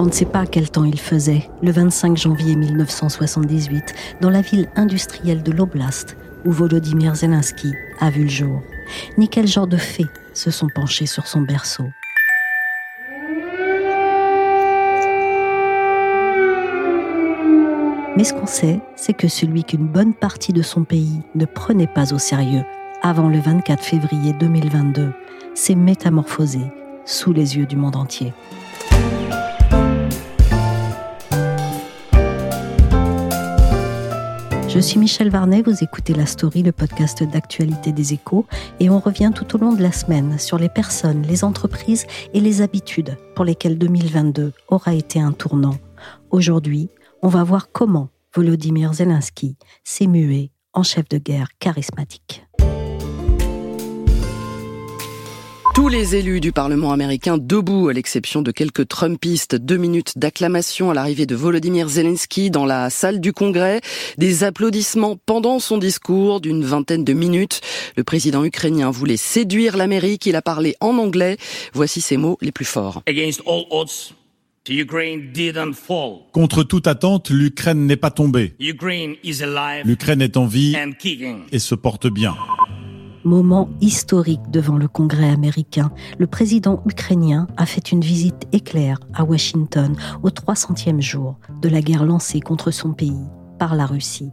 On ne sait pas quel temps il faisait, le 25 janvier 1978, dans la ville industrielle de l'Oblast, où Volodymyr Zelensky a vu le jour, ni quel genre de fées se sont penchés sur son berceau. Mais ce qu'on sait, c'est que celui qu'une bonne partie de son pays ne prenait pas au sérieux avant le 24 février 2022 s'est métamorphosé sous les yeux du monde entier. Je suis Michel Varnet, vous écoutez La Story, le podcast d'actualité des échos, et on revient tout au long de la semaine sur les personnes, les entreprises et les habitudes pour lesquelles 2022 aura été un tournant. Aujourd'hui, on va voir comment Volodymyr Zelensky s'est mué en chef de guerre charismatique. Tous les élus du Parlement américain debout, à l'exception de quelques Trumpistes. Deux minutes d'acclamation à l'arrivée de Volodymyr Zelensky dans la salle du Congrès. Des applaudissements pendant son discours d'une vingtaine de minutes. Le président ukrainien voulait séduire l'Amérique. Il a parlé en anglais. Voici ses mots les plus forts. Contre toute attente, l'Ukraine n'est pas tombée. L'Ukraine est en vie et se porte bien. Moment historique devant le Congrès américain. Le président ukrainien a fait une visite éclair à Washington au 300e jour de la guerre lancée contre son pays par la Russie.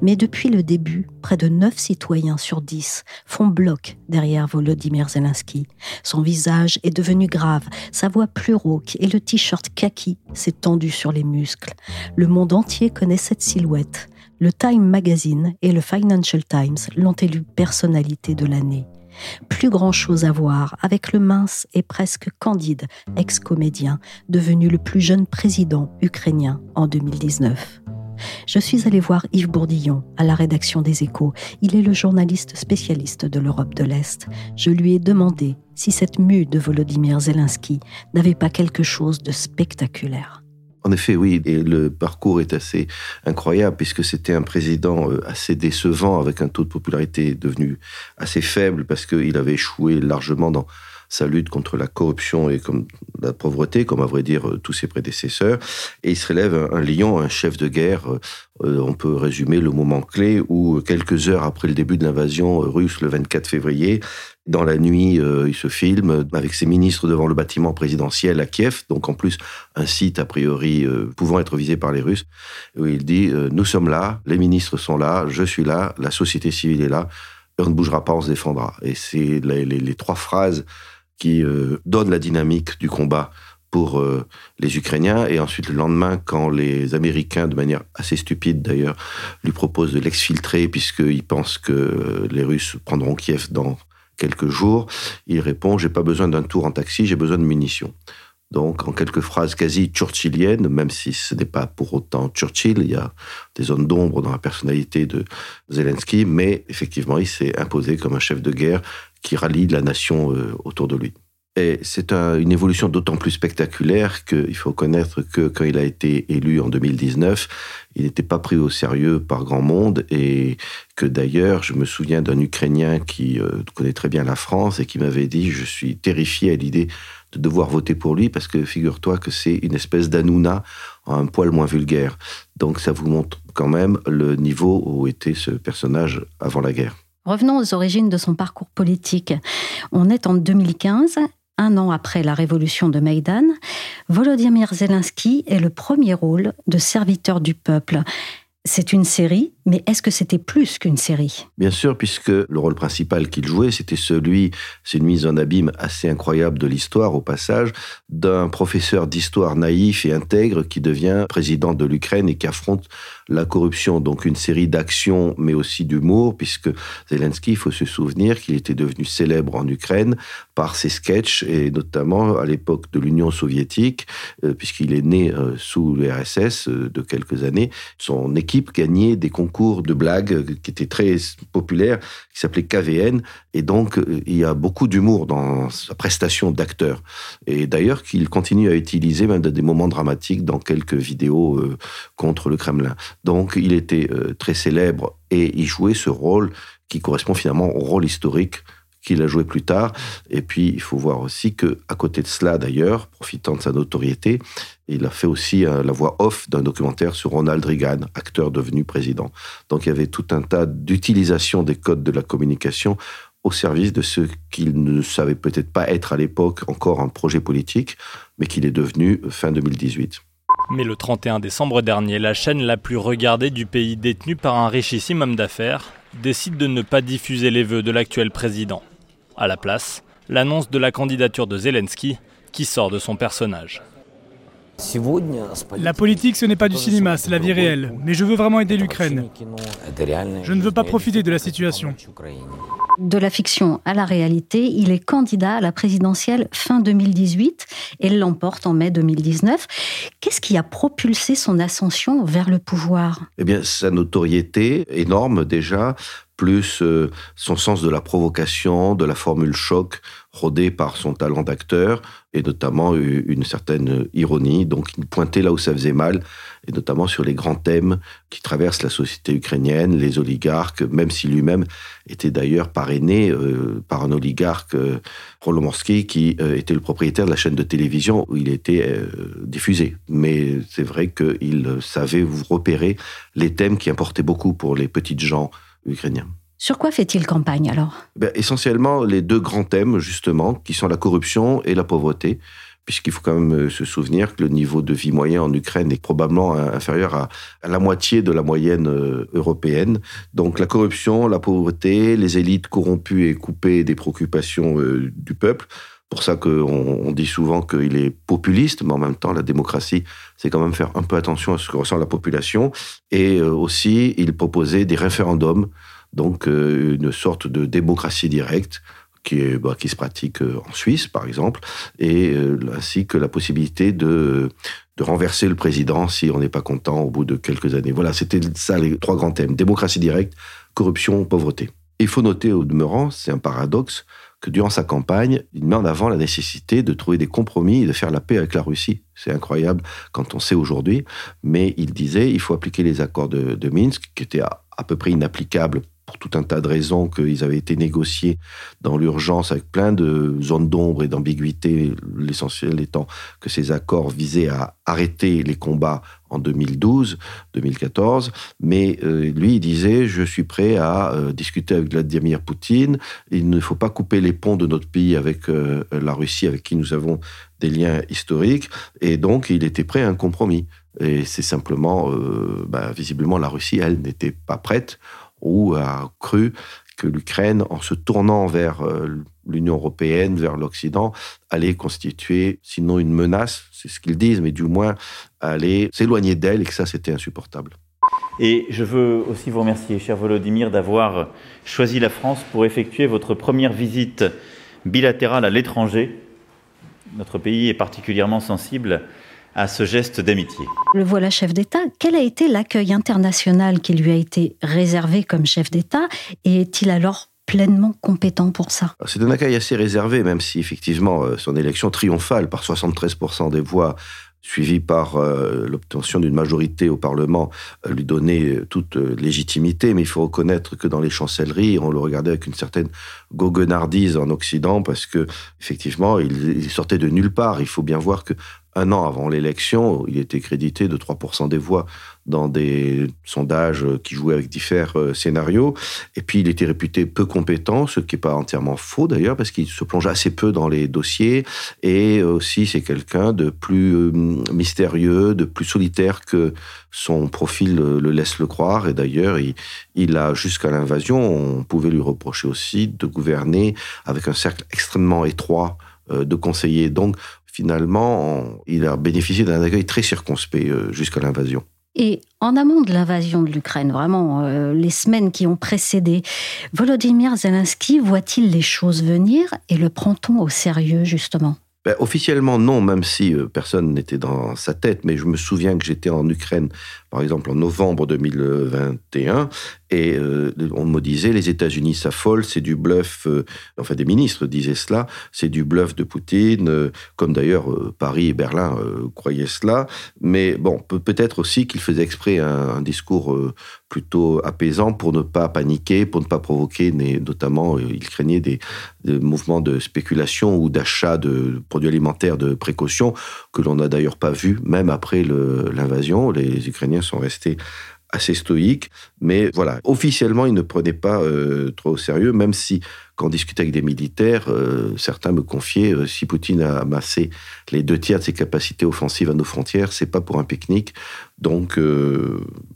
Mais depuis le début, près de 9 citoyens sur 10 font bloc derrière Volodymyr Zelensky. Son visage est devenu grave, sa voix plus rauque et le t-shirt kaki s'est tendu sur les muscles. Le monde entier connaît cette silhouette le Time Magazine et le Financial Times l'ont élu personnalité de l'année. Plus grand-chose à voir avec le mince et presque candide ex-comédien devenu le plus jeune président ukrainien en 2019. Je suis allée voir Yves Bourdillon à la rédaction des Échos. Il est le journaliste spécialiste de l'Europe de l'Est. Je lui ai demandé si cette mue de Volodymyr Zelensky n'avait pas quelque chose de spectaculaire. En effet, oui, le parcours est assez incroyable puisque c'était un président euh, assez décevant avec un taux de popularité devenu assez faible parce qu'il avait échoué largement dans sa lutte contre la corruption et comme la pauvreté, comme à vrai dire euh, tous ses prédécesseurs. Et il se relève un, lion, un chef de guerre. Euh, on peut résumer le moment clé où, quelques heures après le début de l'invasion russe, le 24 février, dans la nuit, euh, il se filme avec ses ministres devant le bâtiment présidentiel à Kiev, donc en plus un site a priori euh, pouvant être visé par les Russes, où il dit euh, Nous sommes là, les ministres sont là, je suis là, la société civile est là, on ne bougera pas, on se défendra. Et c'est les, trois phrases qui donnent la dynamique du combat pour les Ukrainiens. Et ensuite, le lendemain, quand les Américains, de manière assez stupide d'ailleurs, lui proposent de l'exfiltrer, puisqu'ils pensent que les Russes prendront Kiev dans quelques jours, il répond J'ai pas besoin d'un tour en taxi, j'ai besoin de munitions. Donc, en quelques phrases quasi churchilliennes, même si ce n'est pas pour autant Churchill, il y a des zones d'ombre dans la personnalité de Zelensky, mais effectivement, il s'est imposé comme un chef de guerre qui rallie la nation euh, autour de lui. Et c'est une évolution d'autant plus spectaculaire qu'il faut connaître que quand il a été élu en 2019, il n'était pas pris au sérieux par grand monde et que d'ailleurs, je me souviens d'un Ukrainien qui euh, connaît très bien la France et qui m'avait dit, je suis terrifié à l'idée de devoir voter pour lui parce que figure-toi que c'est une espèce d'Anouna un poil moins vulgaire. Donc ça vous montre quand même le niveau où était ce personnage avant la guerre. Revenons aux origines de son parcours politique. On est en 2015 un an après la révolution de Maïdan, Volodymyr Zelensky est le premier rôle de serviteur du peuple. c'est une série, mais est-ce que c'était plus qu'une série? Bien sûr, puisque le rôle principal qu'il jouait, c'était celui, c'est une mise en abîme assez incroyable de l'histoire au passage, d'un professeur d'histoire naïf et intègre qui devient président de l'Ukraine et qui affronte la corruption. Donc une série d'actions, mais aussi d'humour, puisque Zelensky, il faut se souvenir qu'il était devenu célèbre en Ukraine par ses sketchs, et notamment à l'époque de l'Union soviétique, euh, puisqu'il est né euh, sous l'URSS euh, de quelques années. Son équipe gagnait des concours de blagues qui étaient très populaires, qui s'appelaient KVN, et donc il y a beaucoup d'humour dans sa prestation d'acteur. Et d'ailleurs qu'il continue à utiliser même dans des moments dramatiques dans quelques vidéos contre le Kremlin. Donc il était très célèbre et il jouait ce rôle qui correspond finalement au rôle historique qu'il a joué plus tard. Et puis, il faut voir aussi que, à côté de cela, d'ailleurs, profitant de sa notoriété, il a fait aussi euh, la voix off d'un documentaire sur Ronald Reagan, acteur devenu président. Donc, il y avait tout un tas d'utilisation des codes de la communication au service de ce qu'il ne savait peut-être pas être à l'époque encore un projet politique, mais qu'il est devenu fin 2018. Mais le 31 décembre dernier, la chaîne la plus regardée du pays détenue par un richissime homme d'affaires décide de ne pas diffuser les vœux de l'actuel président. À la place, l'annonce de la candidature de Zelensky qui sort de son personnage. La politique, ce n'est pas du cinéma, c'est la vie réelle. Mais je veux vraiment aider l'Ukraine. Je ne veux pas profiter de la situation. De la fiction à la réalité, il est candidat à la présidentielle fin 2018 et l'emporte en mai 2019. Qu'est-ce qui a propulsé son ascension vers le pouvoir? Eh bien, sa notoriété énorme déjà, plus euh, son sens de la provocation, de la formule choc, rodée par son talent d'acteur, et notamment une certaine ironie. Donc il pointait là où ça faisait mal, et notamment sur les grands thèmes qui traversent la société ukrainienne, les oligarques, même si lui-même était d'ailleurs parrainé euh, par un oligarque, euh, qui euh, était le propriétaire de la chaîne de télévision où il était diffusé. Mais c'est vrai qu'il savait repérer les thèmes qui importaient beaucoup pour les petites gens Sur quoi fait-il campagne alors? Ben, Essentiellement les deux grands thèmes justement, qui sont la corruption et la pauvreté, puisqu'il faut quand même euh, se souvenir que le niveau de vie moyen en Ukraine est probablement inférieur à, la moitié de la moyenne euh, européenne. Donc la corruption, la pauvreté, les élites corrompues et coupées des préoccupations euh, du peuple. Pour ça qu'on on dit souvent qu'il est populiste, mais en même temps, la démocratie, c'est quand même faire un peu attention à ce que ressent la population. Et aussi, il proposait des référendums donc euh, une sorte de démocratie directe qui, bah, se pratique euh, en Suisse, par exemple, et euh, ainsi que la possibilité de, de renverser le président si on n'est pas content au bout de quelques années. Voilà, c'était ça les trois grands thèmes. Démocratie directe, corruption, pauvreté. Il faut noter au demeurant, c'est un paradoxe, que durant sa campagne, il met en avant la nécessité de trouver des compromis et de faire la paix avec la Russie. C'est incroyable quand on sait aujourd'hui, mais il disait il faut appliquer les accords de, Minsk, qui étaient à peu près inapplicables pour tout un tas de raisons qu'ils avaient été négociés dans l'urgence avec plein de zones d'ombre et d'ambiguïté, l'essentiel étant que ces accords visaient à arrêter les combats en 2012, 2014, mais euh, lui il disait je suis prêt à euh, discuter avec Vladimir Poutine, il ne faut pas couper les ponts de notre pays avec euh, la Russie avec qui nous avons des liens historiques. Et donc il était prêt à un compromis. Et c'est simplement, bah, visiblement, la Russie, elle, n'était pas prête ou a cru que l'Ukraine, en se tournant vers euh, l'Union européenne, vers l'Occident, allait constituer, sinon une menace, c'est ce qu'ils disent, mais du moins allait s'éloigner d'elle et que ça, c'était insupportable. Et je veux aussi vous remercier, cher Volodymyr, d'avoir choisi la France pour effectuer votre première visite bilatérale à l'étranger. Notre pays est particulièrement sensible à ce geste d'amitié. Le voilà chef d'État. Quel a été l'accueil international qui lui a été réservé comme chef d'État Et est-il alors pleinement compétent pour ça? C'est un accueil assez réservé, même si effectivement euh, son élection triomphale par 73% des voix suivi par euh, l'obtention d'une majorité au Parlement, euh, lui donnait toute légitimité. Mais il faut reconnaître que dans les chancelleries, on le regardait avec une certaine goguenardise en Occident, parce que effectivement, il, il sortait de nulle part. Il faut bien voir que un an avant l'élection, il était crédité de 3% des voix dans des sondages qui jouaient avec différents euh, scénarios. Et puis, il était réputé peu compétent, ce qui n'est pas entièrement faux d'ailleurs, parce qu'il se plonge assez peu dans les dossiers. Et aussi, c'est quelqu'un de plus euh, mystérieux, de plus solitaire que son profil le laisse le croire. Et d'ailleurs, il, il, a, jusqu'à l'invasion, on pouvait lui reprocher aussi de gouverner avec un cercle extrêmement étroit euh, de conseillers. Donc, finalement, il a bénéficié d'un accueil très circonspect jusqu'à l'invasion. Et en amont de l'invasion de l'Ukraine, vraiment euh, les semaines qui ont précédé, Volodymyr Zelensky voit-il les choses venir et le prend-on au sérieux justement? Ben, officiellement, non, même si euh, personne n'était dans sa tête. Mais je me souviens que j'étais en Ukraine, par exemple, en novembre 2021, et euh, on me disait les États-Unis s'affolent, c'est du bluff. Euh, enfin, des ministres disaient cela, c'est du bluff de Poutine, comme d'ailleurs Paris et Berlin croyaient cela. Mais bon, peut-être aussi qu'il faisait exprès un, discours plutôt apaisant pour ne pas paniquer, pour ne pas provoquer, notamment, il craignait des, des mouvements de spéculation ou d'achat de produits alimentaires de précaution que l'on n'a d'ailleurs pas vu, même après l'invasion. Les Ukrainiens sont restés assez stoïques, mais voilà, officiellement, ils ne prenaient pas euh, trop au sérieux, même si, quand on discutait avec des militaires, euh, certains me confiaient, euh, si Poutine a amassé les deux tiers de ses capacités offensives à nos frontières, c'est pas pour un pique-nique, donc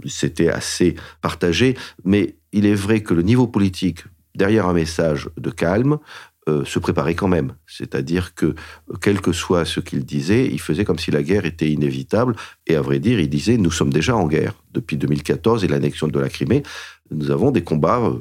c'était assez partagé, mais il est vrai que le niveau politique, derrière un message de calme, euh, se préparait quand même. C'est-à-dire que, quel que soit ce qu'il disait, il faisait comme si la guerre était inévitable. Et à vrai dire, il disait, nous sommes déjà en guerre. Depuis 2014 et l'annexion de la Crimée, nous avons des combats euh,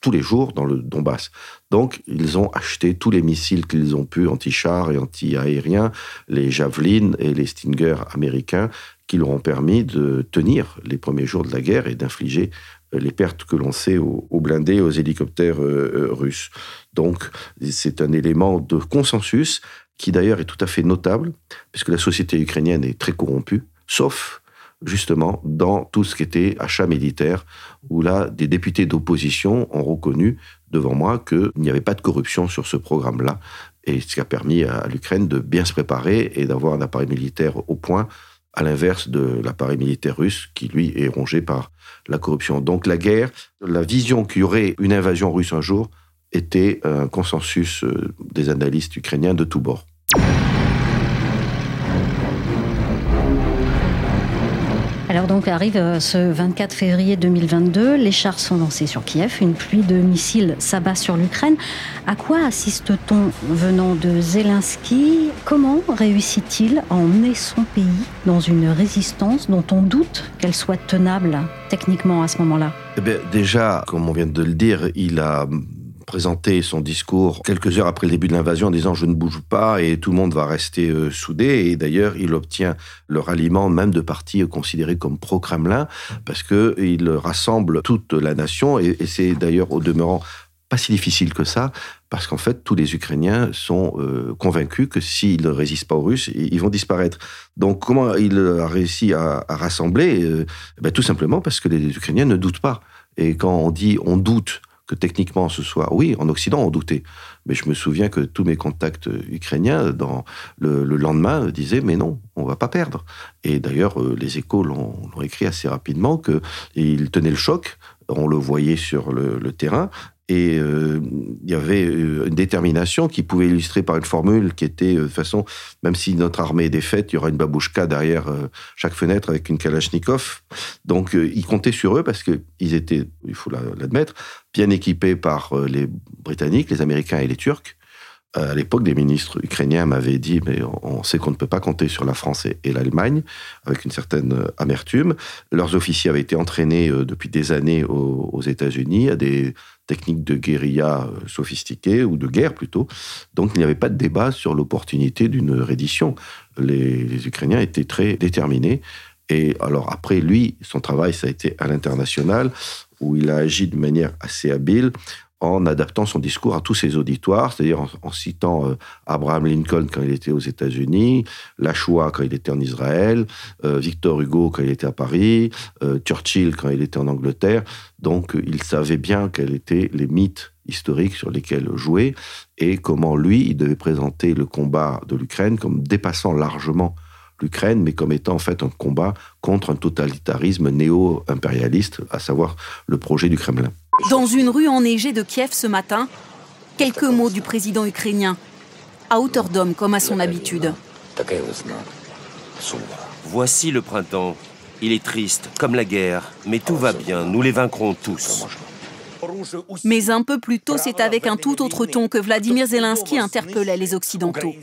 tous les jours dans le Donbass. Donc, ils ont acheté tous les missiles qu'ils ont pu, anti-chars et anti-aériens, les Javelin et les Stinger américains, qui leur ont permis de tenir les premiers jours de la guerre et d'infliger les pertes que l'on sait aux, blindés et aux hélicoptères euh, euh, russes. Donc, c'est un élément de consensus qui d'ailleurs est tout à fait notable, puisque la société ukrainienne est très corrompue, sauf justement dans tout ce qui était achat militaire, où là, des députés d'opposition ont reconnu devant moi qu'il n'y avait pas de corruption sur ce programme-là, et ce qui a permis à l'Ukraine de bien se préparer et d'avoir un appareil militaire au point à l'inverse de l'appareil militaire russe qui, lui, est rongé par la corruption. Donc la guerre, la vision qu'il y aurait une invasion russe un jour, était un consensus euh, des analystes ukrainiens de tous bords. Alors donc arrive euh, ce 24 février 2022, les chars sont lancés sur Kiev, une pluie de missiles s'abat sur l'Ukraine. À quoi assiste-t-on venant de Zelensky? Comment réussit-il à emmener son pays dans une résistance dont on doute qu'elle soit tenable techniquement à ce moment-là? Eh Déjà, comme on vient de le dire, il a présenté son discours quelques heures après le début de l'invasion en disant je ne bouge pas et tout le monde va rester euh, soudé. Et d'ailleurs, il obtient le ralliement même de partis considérés comme pro-Kremlin parce qu'il rassemble toute la nation et, c'est d'ailleurs au demeurant pas si difficile que ça, parce qu'en fait, tous les Ukrainiens sont euh, convaincus que s'ils ne résistent pas aux Russes, ils vont disparaître. Donc, comment il a réussi à, rassembler? Euh, ben, Tout simplement parce que les Ukrainiens ne doutent pas. Et quand on dit on doute que techniquement ce soit. Oui, en Occident, on doutait. Mais je me souviens que tous mes contacts ukrainiens, dans le, lendemain, disaient Mais non, on va pas perdre. Et d'ailleurs, euh, les échos l'ont écrit assez rapidement qu'ils tenaient le choc. On le voyait sur le terrain. Et euh, il y avait euh, une détermination qui pouvait illustrer par une formule qui était, de façon, même si notre armée est défaite, il y aura une babouchka derrière chaque fenêtre avec une Kalachnikov. Donc, ils comptaient sur eux parce qu'ils étaient, il faut l'admettre, bien équipés par euh, les Britanniques, les Américains et les Turcs. Euh, à l'époque, des ministres ukrainiens m'avaient dit, mais on sait qu'on ne peut pas compter sur la France et l'Allemagne, avec une certaine euh, amertume. Leurs officiers avaient été entraînés depuis des années aux États-Unis à des techniques de guérilla sophistiquées, ou de guerre plutôt. Donc il n'y avait pas de débat sur l'opportunité d'une reddition. Les, les Ukrainiens étaient très déterminés. Et alors après, lui, son travail, ça a été à l'international où il a agi de manière assez habile en adaptant son discours à tous ses auditoires, c'est-à-dire en, citant euh, Abraham Lincoln quand il était aux États-Unis, Lachua quand il était en Israël, euh, Victor Hugo quand il était à Paris, euh, Churchill quand il était en Angleterre. Donc il savait bien quels étaient les mythes historiques sur lesquels jouer et comment lui, il devait présenter le combat de l'Ukraine comme dépassant largement l'Ukraine, mais comme étant en fait un combat contre un totalitarisme néo-impérialiste, à savoir le projet du Kremlin. Dans une rue enneigée de Kiev ce matin, quelques mots du président ukrainien, à hauteur d'homme comme à son habitude. Voici le printemps. Il est triste, comme la guerre, mais tout va bien, nous les vaincrons tous. Mais un peu plus tôt, c'est avec un tout autre ton que Vladimir Zelensky interpellait les Occidentaux.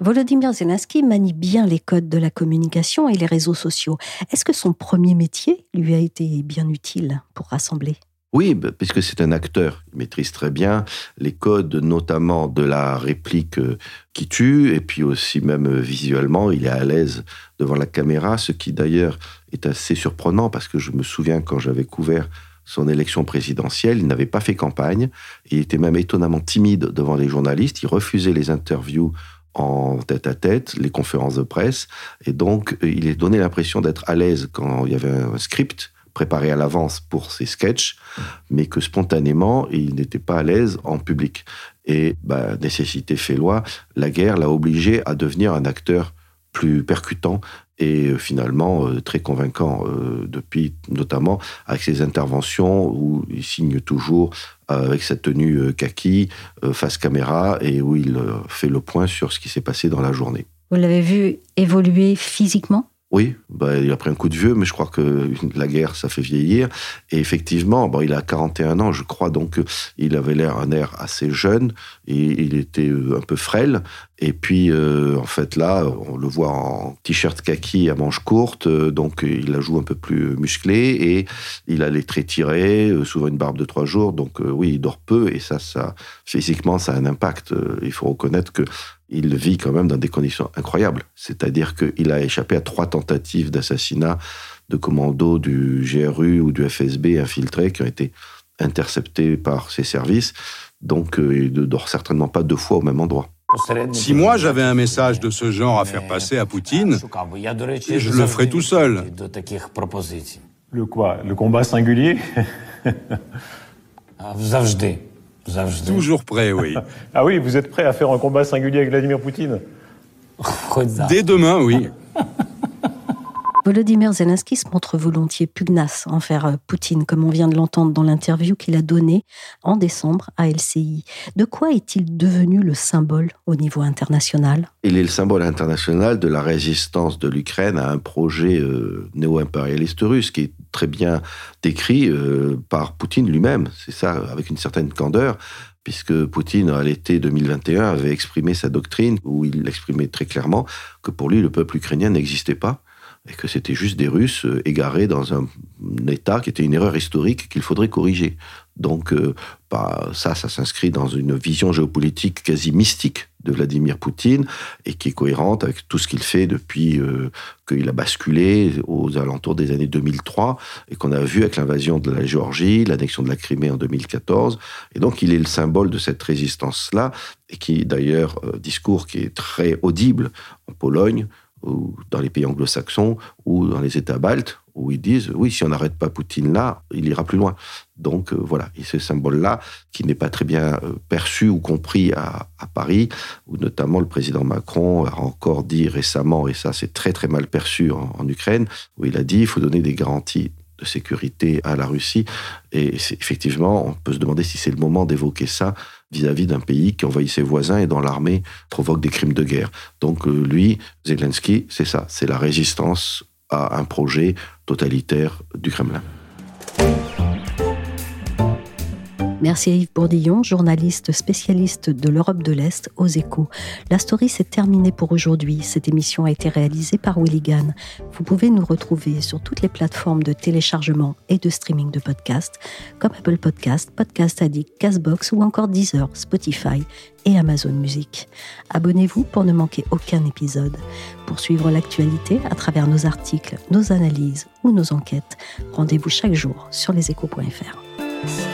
Volodymyr Zelensky manie bien les codes de la communication et les réseaux sociaux. Est-ce que son premier métier lui a été bien utile pour rassembler? Oui, bah, puisque c'est un acteur, il maîtrise très bien les codes, notamment de la réplique euh, qui tue, et puis aussi même euh, visuellement, il est à l'aise devant la caméra, ce qui d'ailleurs est assez surprenant, parce que je me souviens quand j'avais couvert son élection présidentielle, il n'avait pas fait campagne, il était même étonnamment timide devant les journalistes, il refusait les interviews en tête à tête, les conférences de presse, et donc euh, il est donné l'impression d'être à l'aise quand il y avait un script préparé à l'avance pour ses sketchs, mais que spontanément, il n'était pas à l'aise en public. Et bah, nécessité fait loi, la guerre l'a obligé à devenir un acteur plus percutant et euh, finalement euh, très convaincant euh, depuis notamment avec ses interventions où il signe toujours avec sa tenue kaki face caméra et où il fait le point sur ce qui s'est passé dans la journée. Vous l'avez vu évoluer physiquement? Oui, bah, il a pris un coup de vieux, mais je crois que la guerre, ça fait vieillir. Et effectivement, il a 41 ans, je crois, donc il avait l'air un air assez jeune, et il était un peu frêle. Et puis, euh, en fait, là, on le voit en t-shirt kaki à manches courtes, euh, donc il la joue un peu plus musclé, et il a les traits tirés, euh, souvent une barbe de trois jours, donc oui, il dort peu, et ça, ça physiquement, ça a un impact. il faut reconnaître que il vit quand même dans des conditions incroyables. C'est-à-dire qu'il a échappé à trois tentatives d'assassinat de commandos du GRU ou du FSB infiltrés qui ont été interceptés par ses services. Donc, euh, il ne dort certainement pas deux fois au même endroit. Si moi j'avais un message de ce genre à faire passer à Poutine, je le ferais tout seul. Le quoi? Le combat singulier? Toujours prêt, oui. ah oui, vous êtes prêt à faire un combat singulier avec Vladimir Poutine Dès demain, oui. Volodymyr Zelensky se montre volontiers pugnace envers euh, Poutine, comme on vient de l'entendre dans l'interview qu'il a donnée en décembre à LCI. De quoi est-il devenu le symbole au niveau international? Il est le symbole international de la résistance de l'Ukraine à un projet euh, néo-impérialiste russe qui est très bien décrit euh, par Poutine lui-même. C'est ça, avec une certaine candeur puisque Poutine, à l'été 2021, avait exprimé sa doctrine, où il exprimait très clairement que pour lui, le peuple ukrainien n'existait pas, et que c'était juste des Russes euh, égarés dans un, État qui était une erreur historique qu'il faudrait corriger. Donc euh, bah, ça, ça s'inscrit dans une vision géopolitique quasi mystique de Vladimir Poutine et qui est cohérente avec tout ce qu'il fait depuis euh, qu'il a basculé aux alentours des années 2003 et qu'on a vu avec l'invasion de la Géorgie, l'annexion de la Crimée en 2014. Et donc il est le symbole de cette résistance-là et qui d'ailleurs, discours qui est très audible en Pologne, ou dans les pays anglo-saxons ou dans les États baltes, où ils disent oui, si on n'arrête pas Poutine là, il ira plus loin. Donc euh, voilà, et ce symbole-là, qui n'est pas très bien euh, perçu ou compris à, Paris, où notamment le président Macron a encore dit récemment, et ça c'est très très mal perçu en, en Ukraine, où il a dit il faut donner des garanties de sécurité à la Russie. Et effectivement, on peut se demander si c'est le moment d'évoquer ça vis-à-vis d'un pays qui envahit ses voisins et dont l'armée provoque des crimes de guerre. Donc euh, lui, Zelensky, c'est ça, c'est la résistance à un projet totalitaire du Kremlin. Merci à Yves Bourdillon, journaliste spécialiste de l'Europe de l'Est aux échos. La story s'est terminée pour aujourd'hui. Cette émission a été réalisée par Willigan. Vous pouvez nous retrouver sur toutes les plateformes de téléchargement et de streaming de podcasts, comme Apple Podcast, Podcast Addict, Castbox ou encore Deezer, Spotify et Amazon Music. Abonnez-vous pour ne manquer aucun épisode. Pour suivre l'actualité à travers nos articles, nos analyses ou nos enquêtes, rendez-vous chaque jour sur leséchos.fr.